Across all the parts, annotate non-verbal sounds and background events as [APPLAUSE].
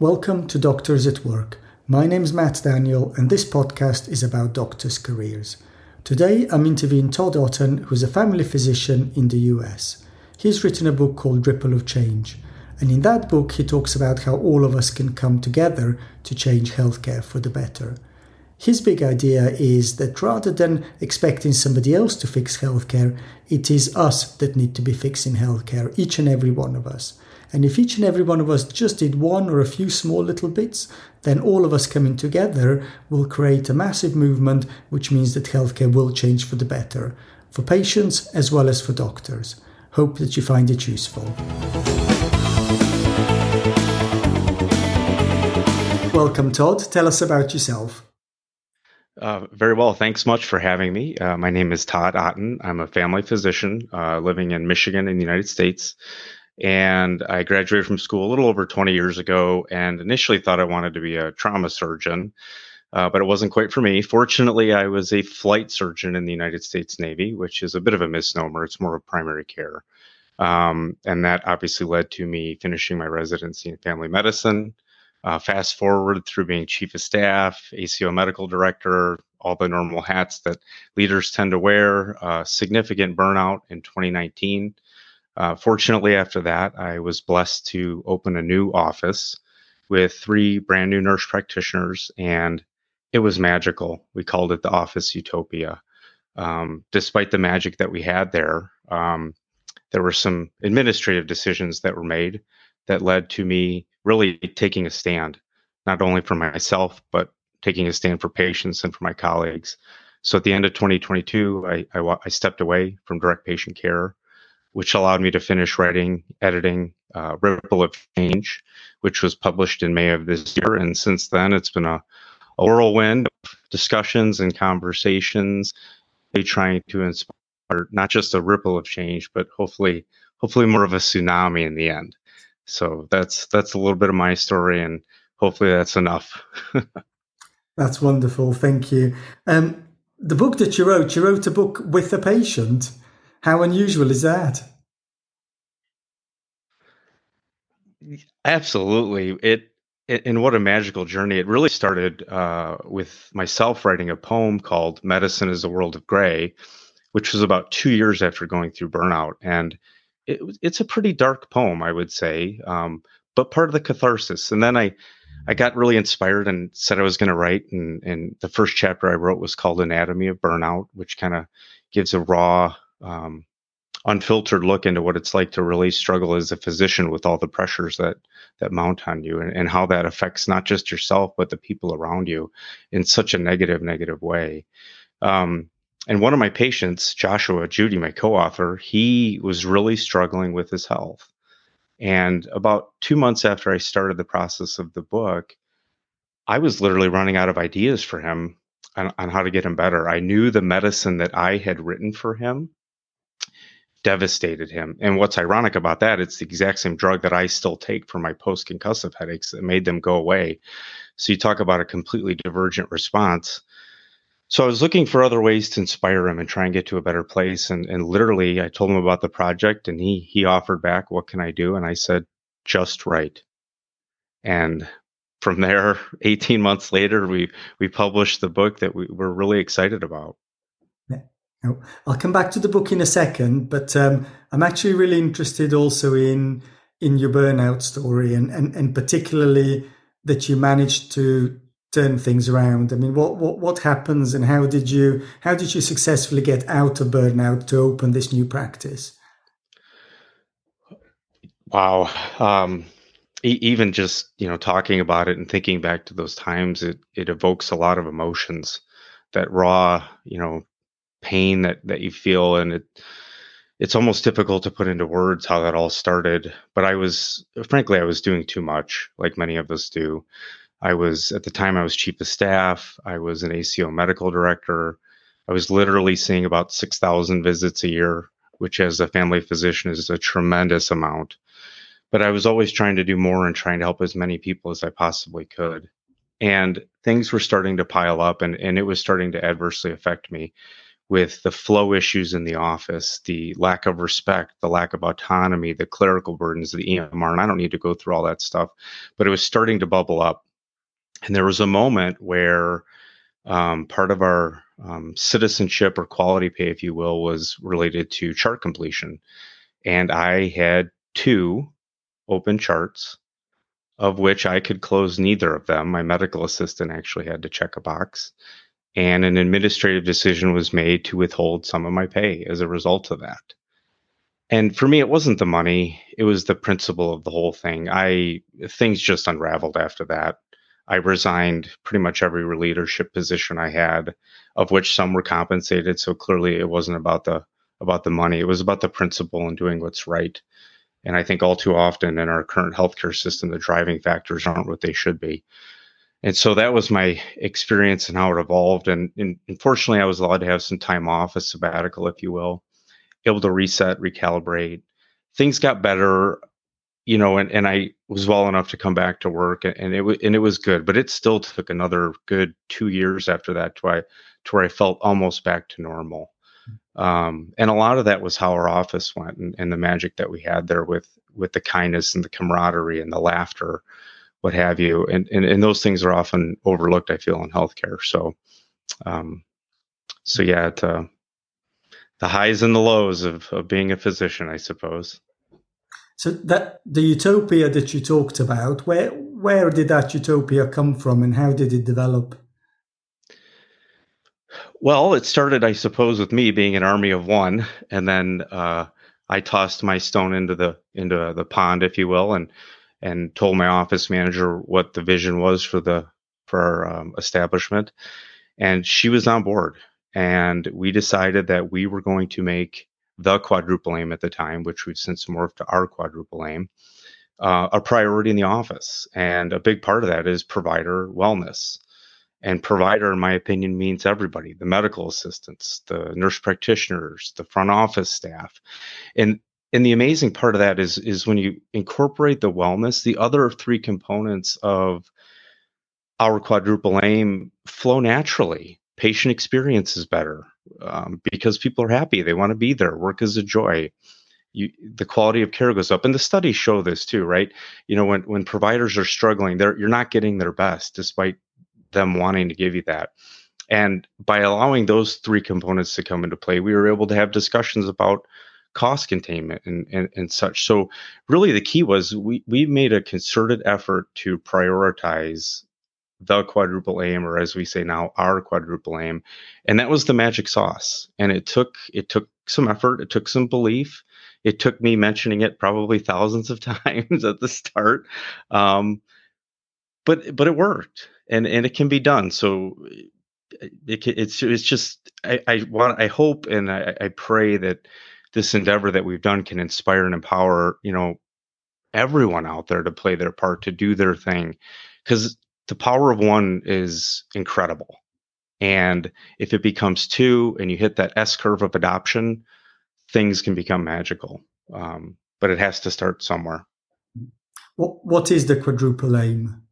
Welcome to Doctors at Work. My name is Matt Daniel, and this podcast is about doctors' careers. Today, I'm interviewing Todd Otten, who's a family physician in the US. He's written a book called Ripple of Change, and in that book, he talks about how all of us can come together to change healthcare for the better. His big idea is that rather than expecting somebody else to fix healthcare, it is us that need to be fixing healthcare, each and every one of us. And if each and every one of us just did one or a few small little bits, then all of us coming together will create a massive movement, which means that healthcare will change for the better, for patients as well as for doctors. Hope that you find it useful. Welcome, Todd. Tell us about yourself. Uh, very well. Thanks much for having me. Uh, my name is Todd Otten. I'm a family physician uh, living in Michigan in the United States. And I graduated from school a little over 20 years ago and initially thought I wanted to be a trauma surgeon, uh, but it wasn't quite for me. Fortunately, I was a flight surgeon in the United States Navy, which is a bit of a misnomer. It's more of primary care. Um, and that obviously led to me finishing my residency in family medicine. Uh, fast forward through being chief of staff, ACO medical director, all the normal hats that leaders tend to wear, uh, significant burnout in 2019. Uh, fortunately, after that, I was blessed to open a new office with three brand new nurse practitioners, and it was magical. We called it the Office Utopia. Um, despite the magic that we had there, um, there were some administrative decisions that were made that led to me really taking a stand, not only for myself, but taking a stand for patients and for my colleagues. So at the end of 2022, I, I, I stepped away from direct patient care which allowed me to finish writing, editing uh, Ripple of Change, which was published in May of this year. And since then, it's been a, a whirlwind of discussions and conversations, trying to inspire not just a ripple of change, but hopefully, hopefully more of a tsunami in the end. So that's that's a little bit of my story, and hopefully that's enough. [LAUGHS] that's wonderful. Thank you. Um, the book that you wrote, you wrote a book with a patient. How unusual is that? Absolutely. It, and what a magical journey. It really started uh, with myself writing a poem called Medicine is a World of Gray, which was about two years after going through burnout. And it, it's a pretty dark poem, I would say, um, but part of the catharsis. And then I, I got really inspired and said I was going to write. And, and the first chapter I wrote was called Anatomy of Burnout, which kind of gives a raw um, unfiltered look into what it's like to really struggle as a physician with all the pressures that that mount on you and, and how that affects not just yourself but the people around you in such a negative negative way. Um, and one of my patients joshua judy my co-author he was really struggling with his health. And about two months after i started the process of the book i was literally running out of ideas for him on, on how to get him better. I knew the medicine that i had written for him devastated him. And what's ironic about that, it's the exact same drug that I still take for my post concussive headaches that made them go away. So you talk about a completely divergent response. So I was looking for other ways to inspire him and try and get to a better place. And, and literally, I told him about the project, and he he offered back, "What can I do?" And I said, "Just write." And from there, [LAUGHS] 18 months later, we we published the book that we were really excited about. I'll come back to the book in a second, but um, I'm actually really interested also in in your burnout story and, and, and particularly that you managed to turn things around. I mean, what, what what happens and how did you how did you successfully get out of burnout to open this new practice? Wow. Um, e- even just you know talking about it and thinking back to those times, it it evokes a lot of emotions. That raw, you know, pain that that you feel and it it's almost difficult to put into words how that all started but i was frankly i was doing too much like many of us do. I was at the time i was chief of staff. I was an aco medical director. I was literally seeing about 6000 visits a year which as a family physician is a tremendous amount. But i was always trying to do more and trying to help as many people as i possibly could. And things were starting to pile up and, and it was starting to adversely affect me with the flow issues in the office, the lack of respect, the lack of autonomy, the clerical burdens, the EMR. And I don't need to go through all that stuff, but it was starting to bubble up. And there was a moment where um, part of our um, citizenship or quality pay, if you will, was related to chart completion. And I had two open charts, of which I could close neither of them. My medical assistant actually had to check a box and an administrative decision was made to withhold some of my pay as a result of that. And for me, it wasn't the money; it was the principle of the whole thing. I things just unraveled after that. I resigned pretty much every leadership position I had, of which some were compensated. So clearly, it wasn't about the about the money; it was about the principle and doing what's right. And I think all too often in our current healthcare system, the driving factors aren't what they should be and so that was my experience and how it evolved. And, and, unfortunately, I was allowed to have some time off, a sabbatical, if you will, able to reset, recalibrate. Things got better, you know, and, and I was well enough to come back to work, and, and it was and it was good. But it still took another good two years after that to I to where I felt almost back to normal. Um, and a lot of that was how our office went, and, and the magic that we had there with with the kindness and the camaraderie and the laughter what have you. And, and, and those things are often overlooked, I feel, in healthcare. So, um, so yeah, it, uh, the highs and the lows of, of being a physician, I suppose. So that the utopia that you talked about, where where did that utopia come from, and how did it develop? Well, it started, I suppose, with me being an army of one, and then uh, I tossed my stone into the into the pond, if you will, and and told my office manager what the vision was for the for our um, establishment, and she was on board. And we decided that we were going to make the quadruple aim at the time, which we've since morphed to our quadruple aim, uh, a priority in the office. And a big part of that is provider wellness. And provider, in my opinion, means everybody the medical assistants, the nurse practitioners, the front office staff. And and the amazing part of that is is when you incorporate the wellness the other three components of our quadruple aim flow naturally. Patient experience is better um, because people are happy they want to be there work is a joy. You, the quality of care goes up and the studies show this too right? You know when when providers are struggling they're you're not getting their best despite them wanting to give you that. And by allowing those three components to come into play we were able to have discussions about cost containment and, and, and such. So really the key was we, we made a concerted effort to prioritize the quadruple aim or as we say now our quadruple aim and that was the magic sauce and it took it took some effort it took some belief it took me mentioning it probably thousands of [LAUGHS] times at the start um, but but it worked and and it can be done so it, it's it's just I, I want I hope and I, I pray that this endeavor that we've done can inspire and empower, you know, everyone out there to play their part, to do their thing. Because the power of one is incredible. And if it becomes two and you hit that S curve of adoption, things can become magical. Um, but it has to start somewhere. What, what is the quadruple aim?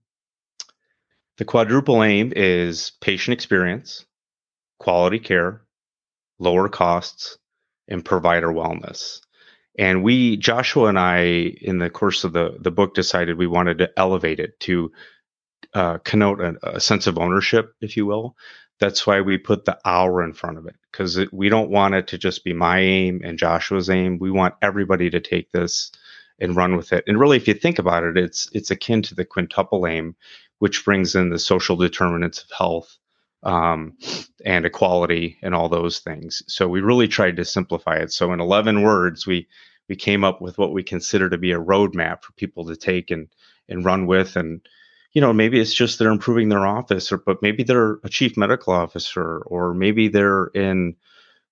The quadruple aim is patient experience, quality care, lower costs, and provider wellness. And we, Joshua and I, in the course of the, the book, decided we wanted to elevate it to uh, connote a, a, sense of ownership, if you will. That's why we put the our in front of it because we don't want it to just be my aim and Joshua's aim. We want everybody to take this and run with it. And really, if you think about it, it's it's akin to the quintuple aim, which brings in the social determinants of health, um, and equality and all those things. So we really tried to simplify it. So in 11 words, we we came up with what we consider to be a roadmap for people to take and and run with. And you know, maybe it's just they're improving their office, or but maybe they're a chief medical officer, or maybe they're in,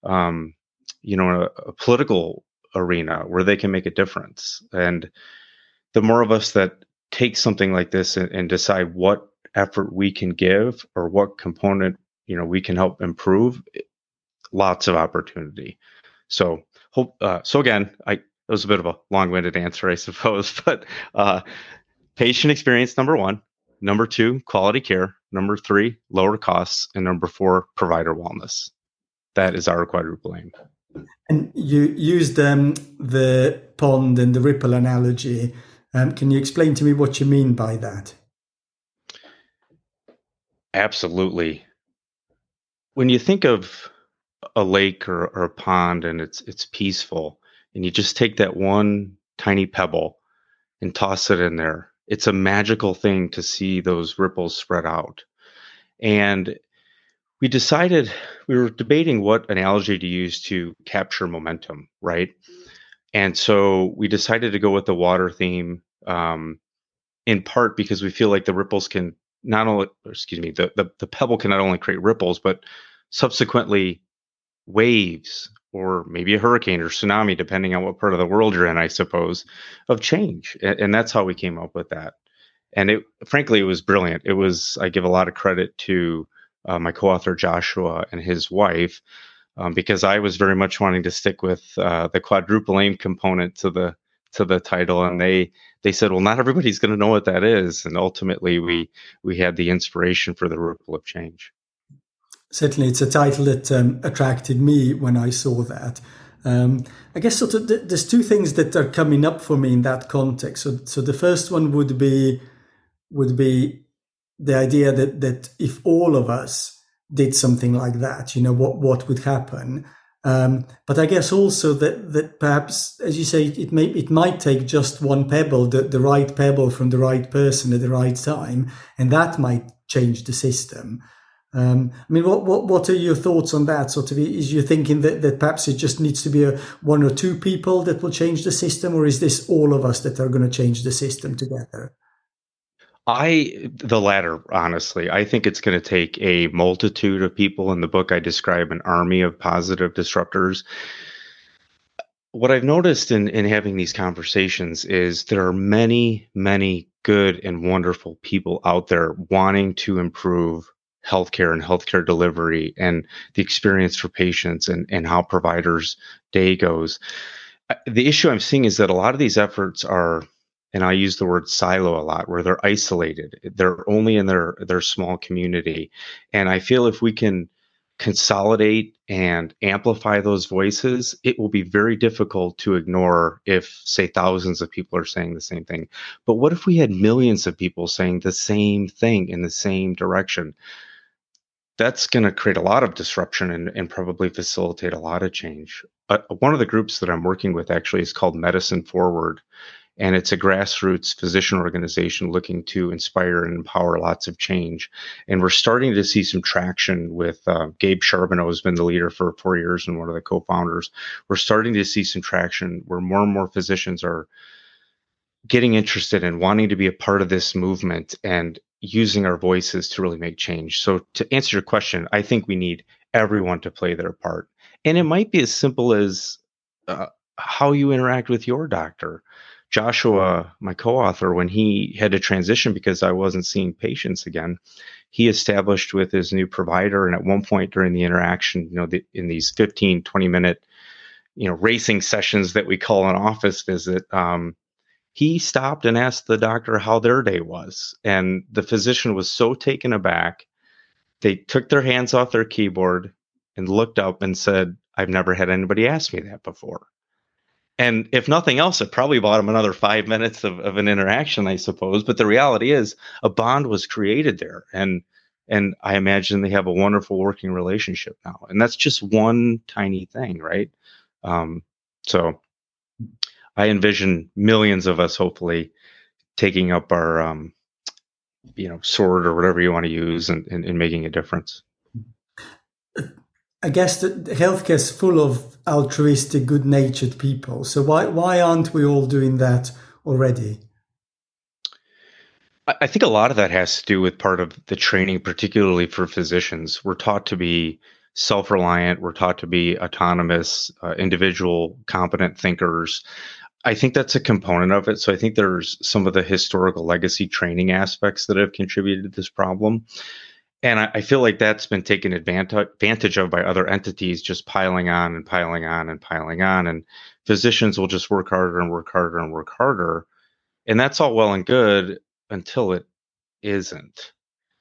um, you know, a, a political arena where they can make a difference. And the more of us that take something like this and, and decide what effort we can give or what component you know we can help improve lots of opportunity so hope uh, so again i it was a bit of a long-winded answer i suppose [LAUGHS] but uh, patient experience number one number two quality care number three lower costs and number four provider wellness that is our quadruple aim. And you used um, the pond and the ripple analogy. Um, can you explain to me what you mean by that? Absolutely. When you think of a lake or, or a pond and it's it's peaceful, and you just take that one tiny pebble and toss it in there, it's a magical thing to see those ripples spread out. And we decided we were debating what analogy to use to capture momentum, right? And so we decided to go with the water theme, um, in part because we feel like the ripples can not only, excuse me, the, the the pebble can not only create ripples, but subsequently waves or maybe a hurricane or tsunami, depending on what part of the world you're in, I suppose, of change. And, and that's how we came up with that. And it, frankly, it was brilliant. It was, I give a lot of credit to uh, my co-author Joshua and his wife, um, because I was very much wanting to stick with uh, the quadruple aim component to the to the title, and they they said, well, not everybody's going to know what that is, and ultimately we we had the inspiration for the ripple of change. Certainly, it's a title that um, attracted me when I saw that. Um, I guess sort of th- there's two things that are coming up for me in that context. So, so the first one would be would be the idea that that if all of us did something like that, you know, what what would happen? Um, but I guess also that that perhaps, as you say, it may it might take just one pebble, the, the right pebble from the right person at the right time, and that might change the system. Um, I mean, what, what what are your thoughts on that? Sort of, is you thinking that, that perhaps it just needs to be a one or two people that will change the system, or is this all of us that are going to change the system together? I the latter, honestly. I think it's going to take a multitude of people. In the book, I describe an army of positive disruptors. What I've noticed in in having these conversations is there are many, many good and wonderful people out there wanting to improve healthcare and healthcare delivery and the experience for patients and, and how providers' day goes. Uh, the issue I'm seeing is that a lot of these efforts are and I use the word silo a lot, where they're isolated. They're only in their their small community, and I feel if we can consolidate and amplify those voices, it will be very difficult to ignore if, say, thousands of people are saying the same thing. But what if we had millions of people saying the same thing in the same direction? That's going to create a lot of disruption and, and probably facilitate a lot of change. Uh, one of the groups that I'm working with actually is called Medicine Forward and it's a grassroots physician organization looking to inspire and empower lots of change. And we're starting to see some traction with uh, Gabe Charbonneau has been the leader for four years and one of the co-founders. We're starting to see some traction where more and more physicians are getting interested in wanting to be a part of this movement and using our voices to really make change. So to answer your question, I think we need everyone to play their part. And it might be as simple as uh, how you interact with your doctor Joshua, my co-author, when he had to transition because I wasn't seeing patients again, he established with his new provider. And at one point during the interaction, you know, the, in these 15, 20 minute, you know, racing sessions that we call an office visit, um, he stopped and asked the doctor how their day was. And the physician was so taken aback. They took their hands off their keyboard and looked up and said, I've never had anybody ask me that before. And if nothing else, it probably bought him another five [LAUGHS] minutes of, of an interaction, I suppose. But the reality is, a bond was created there, and and I imagine they have a wonderful working relationship now. And that's just one tiny thing, right? Um, so I envision millions of us, hopefully, taking up our, um, you know, sword or whatever you want to use, and, and, and making a difference. I guess that healthcare is full of altruistic, good-natured people. So why why aren't we all doing that already? I think a lot of that has to do with part of the training, particularly for physicians. We're taught to be self-reliant. We're taught to be autonomous, uh, individual, competent thinkers. I think that's a component of it. So I think there's some of the historical legacy training aspects that have contributed to this problem. And I, I feel like that's been taken advantage of by other entities, just piling on and piling on and piling on. And physicians will just work harder and work harder and work harder. And that's all well and good until it isn't.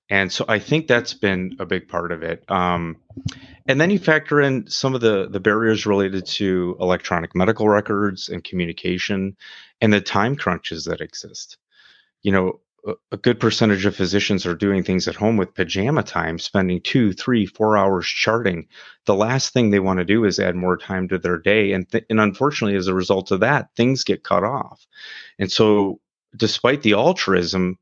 And so I think that's been a big part of it. Um, and then you factor in some of the the barriers related to electronic medical records and communication, and the time crunches that exist. You know, a good percentage of physicians are doing things at home with pajama time, spending two, three, four hours charting. The last thing they want to do is add more time to their day. And, th- and unfortunately, as a result of that, things get cut off. And so, despite the altruism,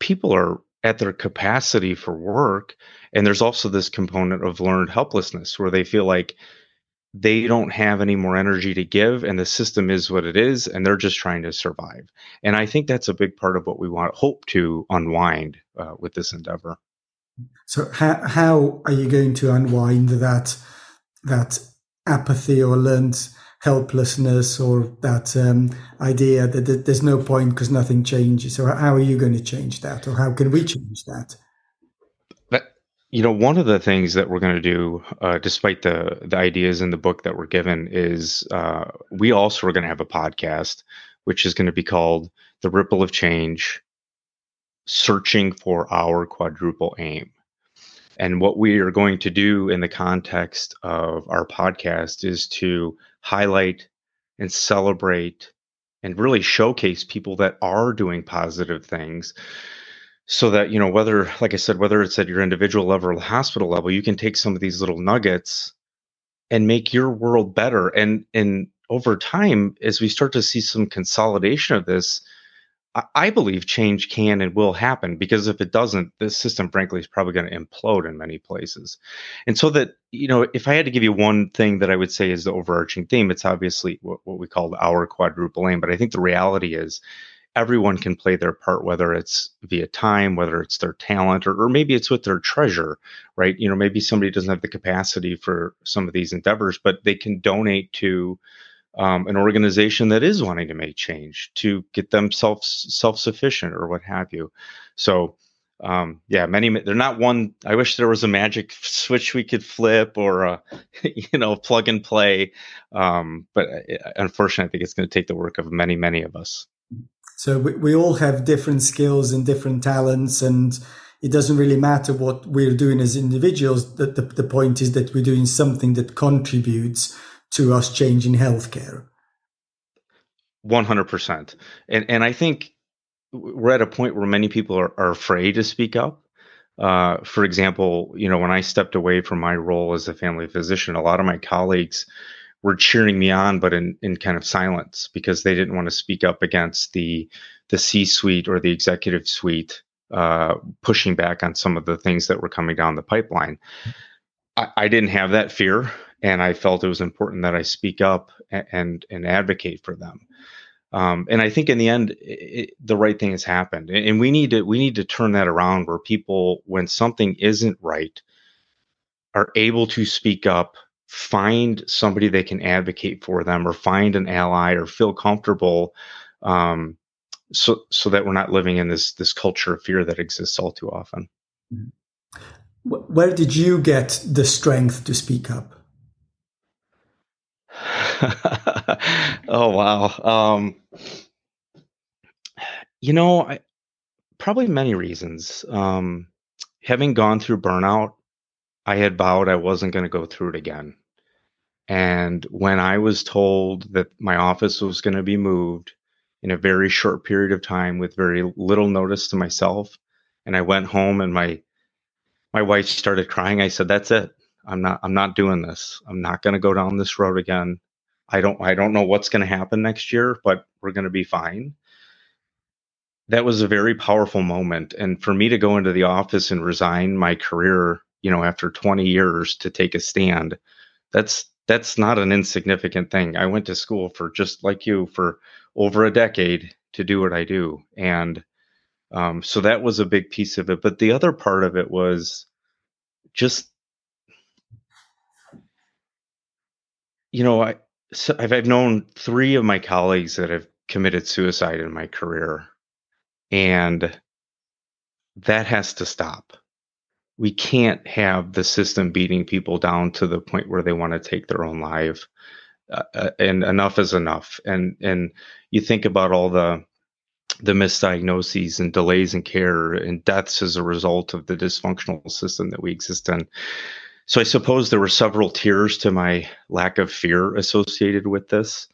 people are at their capacity for work. And there's also this component of learned helplessness where they feel like they don't have any more energy to give and the system is what it is and they're just trying to survive. And i think that's a big part of what we want hope to unwind uh, with this endeavor. So how, how are you going to unwind that that apathy or learned helplessness or that um, idea that there's no point because nothing changes? So how are you going to change that or how can we change that you know, one of the things that we're going to do, uh, despite the the ideas in the book that we're given, is uh, we also are going to have a podcast, which is going to be called "The Ripple of Change: Searching for Our Quadruple Aim." And what we are going to do in the context of our podcast is to highlight and celebrate and really showcase people that are doing positive things so that you know whether like i said whether it's at your individual level or hospital level you can take some of these little nuggets and make your world better and and over time as we start to see some consolidation of this I believe change can and will happen because if it doesn't, this system, frankly, is probably going to implode in many places. And so that, you know, if I had to give you one thing that I would say is the overarching theme, it's obviously what, what we call our quadruple aim. But I think the reality is everyone can play their part, whether it's via time, whether it's their talent, or, or maybe it's with their treasure, right? You know, maybe somebody doesn't have the capacity for some of these endeavors, but they can donate to um, an organization that is wanting to make change to get themselves self sufficient or what have you. So, um, yeah, many they're not one. I wish there was a magic [LAUGHS] switch we could flip or a, [LAUGHS] you know plug and play, um, but uh, unfortunately, I think it's going to take the work of many, many of us. So we, we all have different skills and different talents, and it doesn't really matter what we're doing as individuals. The, the, the point is that we're doing something that contributes to us changing healthcare. 100%. And, and I think we're at a point where many people are, are afraid to speak up. Uh, for example, you know, when I stepped away from my role as a family physician, a lot of my colleagues were cheering me on, but in, in kind of silence because they didn't want to speak up against the the C suite or the executive suite uh, pushing back on some of the things that were coming down the pipeline. I, I, didn't have that fear, and I felt it was important that I speak up and and, and advocate for them. Um, and I think in the end, it, the right thing has happened, and we need to we need to turn that around where people, when something isn't right, are able to speak up find somebody they can advocate for them or find an ally or feel comfortable um, so so that we're not living in this this culture of fear that exists all too often. Where did you get the strength to speak up? [LAUGHS] Oh wow. Um, you know I, probably many reasons. Um, having gone through burnout I had vowed I wasn't going to go through it again. And when I was told that my office was going to be moved in a very short period of time with very little notice to myself, and I went home and my my wife started crying, I said, "That's it. I'm not I'm not doing this. I'm not going to go down this road again. I don't I don't know what's going to happen next year, but we're going to be fine." That was a very powerful moment and for me to go into the office and resign my career you know after 20 years to take a stand that's that's not an insignificant thing. I went to school for just like you for over a decade to do what i do. And um, so that was a big piece of it. But the other part of it was just you know i so I've, I've known three of my colleagues that have committed suicide in my career. And that has to stop we can't have the system beating people down to the point where they want to take their own life. Uh, uh, and enough is enough. And and you think about all the the misdiagnoses and delays in care and deaths as a result of the dysfunctional system that we exist in. So I suppose there were several tiers to my lack of fear associated with this.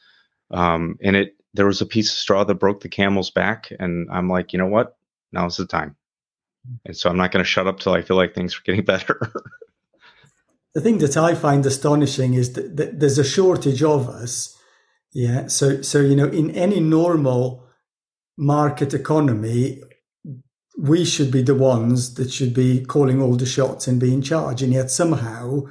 Um, and it there was a piece of straw that broke the camel's back, and I'm like, you know what? Now's the time. And so I'm not going to shut up till I feel like things are getting [LAUGHS] better. the thing that I find astonishing is that, that there's a shortage of us. Yeah. So so you know, in any normal market economy, we should be the ones that should be calling all the shots and be in charge. And yet somehow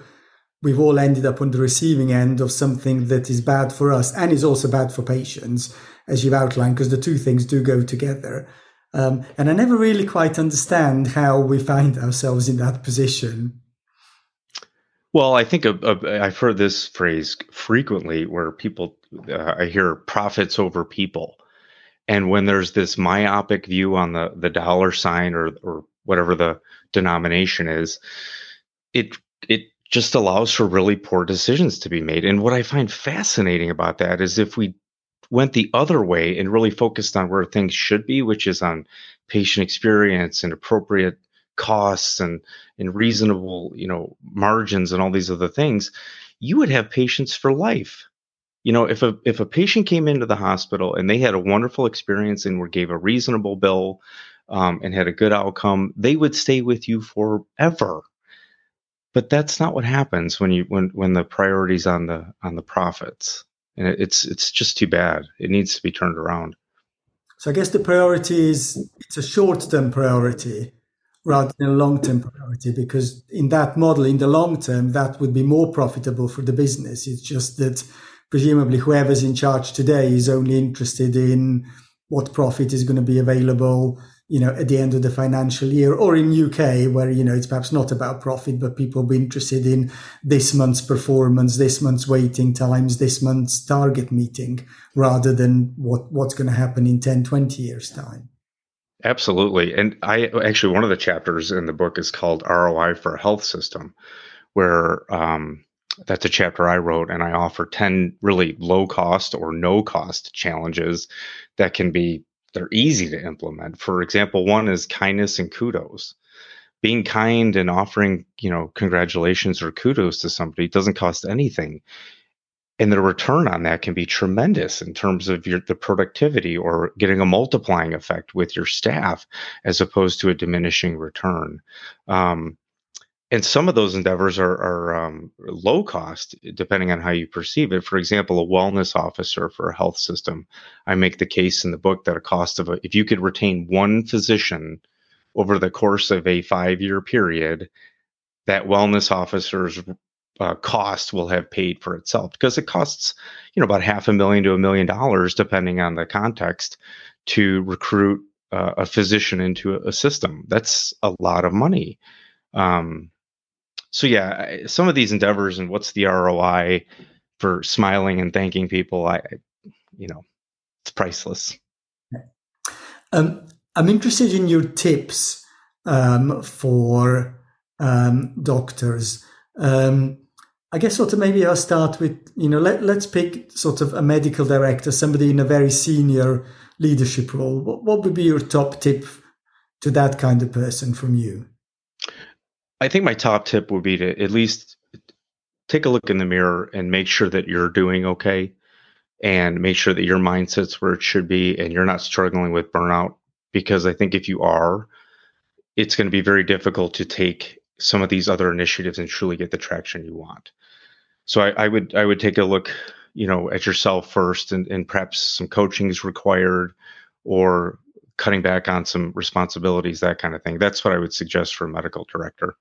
we've all ended up on the receiving end of something that is bad for us and is also bad for patients, as you've outlined, because the two things do go together. Um, and I never really quite understand how we find ourselves in that position. Well, I think I've heard this phrase frequently where people, uh, I hear profits over people. And when there's this myopic view on the, the dollar sign or, or whatever the denomination is, it, it just allows for really poor decisions to be made. And what I find fascinating about that is if we went the other way and really focused on where things should be, which is on patient experience and appropriate costs and and reasonable, you know, margins and all these other things, you would have patients for life. You know, if a if a patient came into the hospital and they had a wonderful experience and were gave a reasonable bill um, and had a good outcome, they would stay with you forever but that's not what happens when you when when the priorities on the on the profits and it, it's it's just too bad. It needs to be turned around. So i guess the priority is it's a short-term priority rather than a long-term priority because in that model in the long term that would be more profitable for the business. It's just that presumably whoever's in charge today is only interested in what profit is going to be available you know, at the end of the financial year, or in UK where you know it's perhaps not about profit, but people will be interested in this month's performance, this month's waiting times, this month's target meeting, rather than what what's going to happen in 10, 20 years time. Absolutely, and I actually one of the chapters in the book is called ROI for a Health System, where um, that's a chapter I wrote, and I offer 10 really low cost or no cost challenges that can be they're easy to implement. For example, one is kindness and kudos. Being kind and offering, you know, congratulations or kudos to somebody doesn't cost anything. And the return on that can be tremendous in terms of your the productivity or getting a multiplying effect with your staff as opposed to a diminishing return. Um, and some of those endeavors are, are um, low cost depending on how you perceive it. For example a wellness officer for a health system. I make the case in the book that a cost of a if you could retain one physician over the course of a five year period that wellness officer's uh, cost will have paid for itself because it costs you know about half a million to a million dollars depending on the context to recruit uh, a physician into a, system. That's a lot of money. Um, so yeah, some of these endeavors and what's the ROI for smiling and thanking people, I, you know, it's priceless. Um, I'm interested in your tips um, for um, doctors. Um, I guess sort of maybe I'll start with you know let let's pick sort of a medical director, somebody in a very senior leadership role. What what would be your top tip to that kind of person from you? I think my top tip would be to at least take a look in the mirror and make sure that you're doing okay and make sure that your mindset's where it should be and you're not struggling with burnout. Because I think if you are, it's going to be very difficult to take some of these other initiatives and truly get the traction you want. So I, I would I would take a look, you know, at yourself first and, and perhaps some coaching is required or cutting back on some responsibilities, that kind of thing. That's what I would suggest for a medical director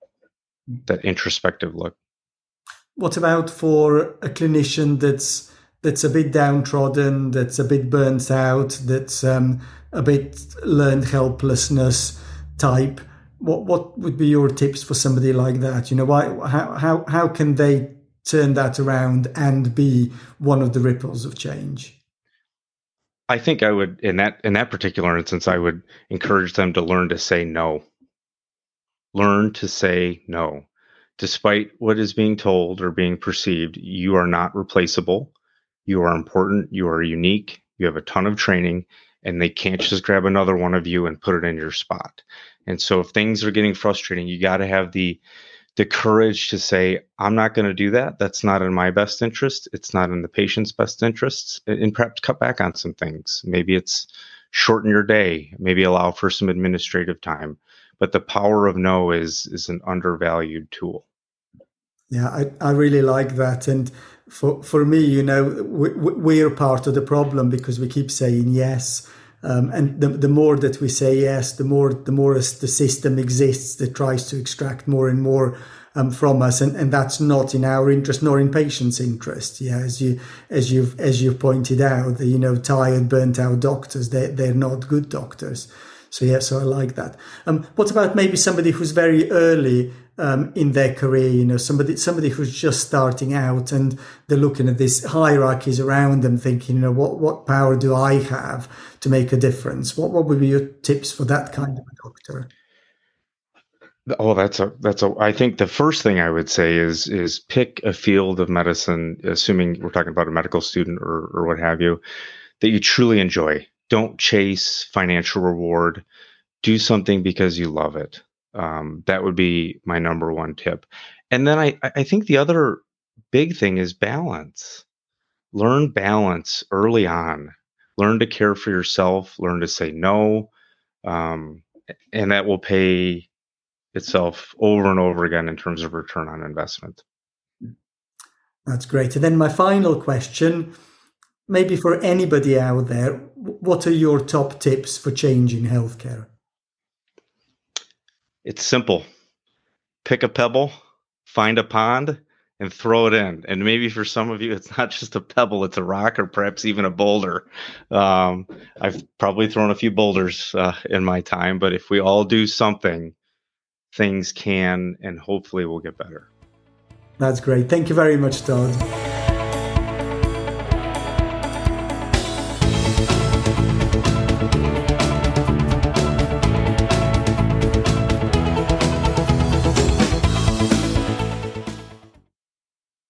that introspective look. What about for a clinician that's that's a bit downtrodden, that's a bit burnt out, that's um, a bit learned helplessness type? What what would be your tips for somebody like that? You know, why how how how can they turn that around and be one of the ripples of change? I think I would in that in that particular instance I would encourage them to learn to say no learn to say no. Despite what is being told or being perceived, you are not replaceable. You are important. You are unique. You have a ton of training and they can't just grab another one of you and put it in your spot. And so if things are getting frustrating, you got to have the the courage to say, I'm not going to do that. That's not in my best interest. It's not in the patient's best interests. And perhaps cut back on some things. Maybe it's shorten your day, maybe allow for some administrative time. But the power of no is is an undervalued tool. Yeah, I, I really like that. And for, for me, you know, we, we're part of the problem because we keep saying yes. Um, and the, the more that we say yes, the more the more the system exists that tries to extract more and more um, from us, and, and that's not in our interest nor in patients' interest. Yeah, as you as you've as you've pointed out, the, you know, tired, burnt out doctors they they're not good doctors. So yeah, so I like that. Um, what about maybe somebody who's very early um, in their career? You know, somebody somebody who's just starting out and they're looking at these hierarchies around them, thinking, you know, what what power do I have to make a difference? What what would be your tips for that kind of a doctor? Oh, that's a that's a. I think the first thing I would say is is pick a field of medicine, assuming we're talking about a medical student or or what have you, that you truly enjoy don't chase financial reward. Do something because you love it. Um, that would be my number one tip. And then I, I think the other big thing is balance. Learn balance early on. Learn to care for yourself. Learn to say no. Um, and that will pay itself over and over again in terms of return on investment. That's great. And then my final question maybe for anybody out there, what are your top tips for changing healthcare? It's simple. Pick a pebble, find a pond, and throw it in. And maybe for some of you, it's not just a pebble, it's a rock or perhaps even a boulder. Um, I've probably thrown a few boulders uh, in my time, but if we all do something, things can and hopefully will get better. That's great. Thank you very much, Todd.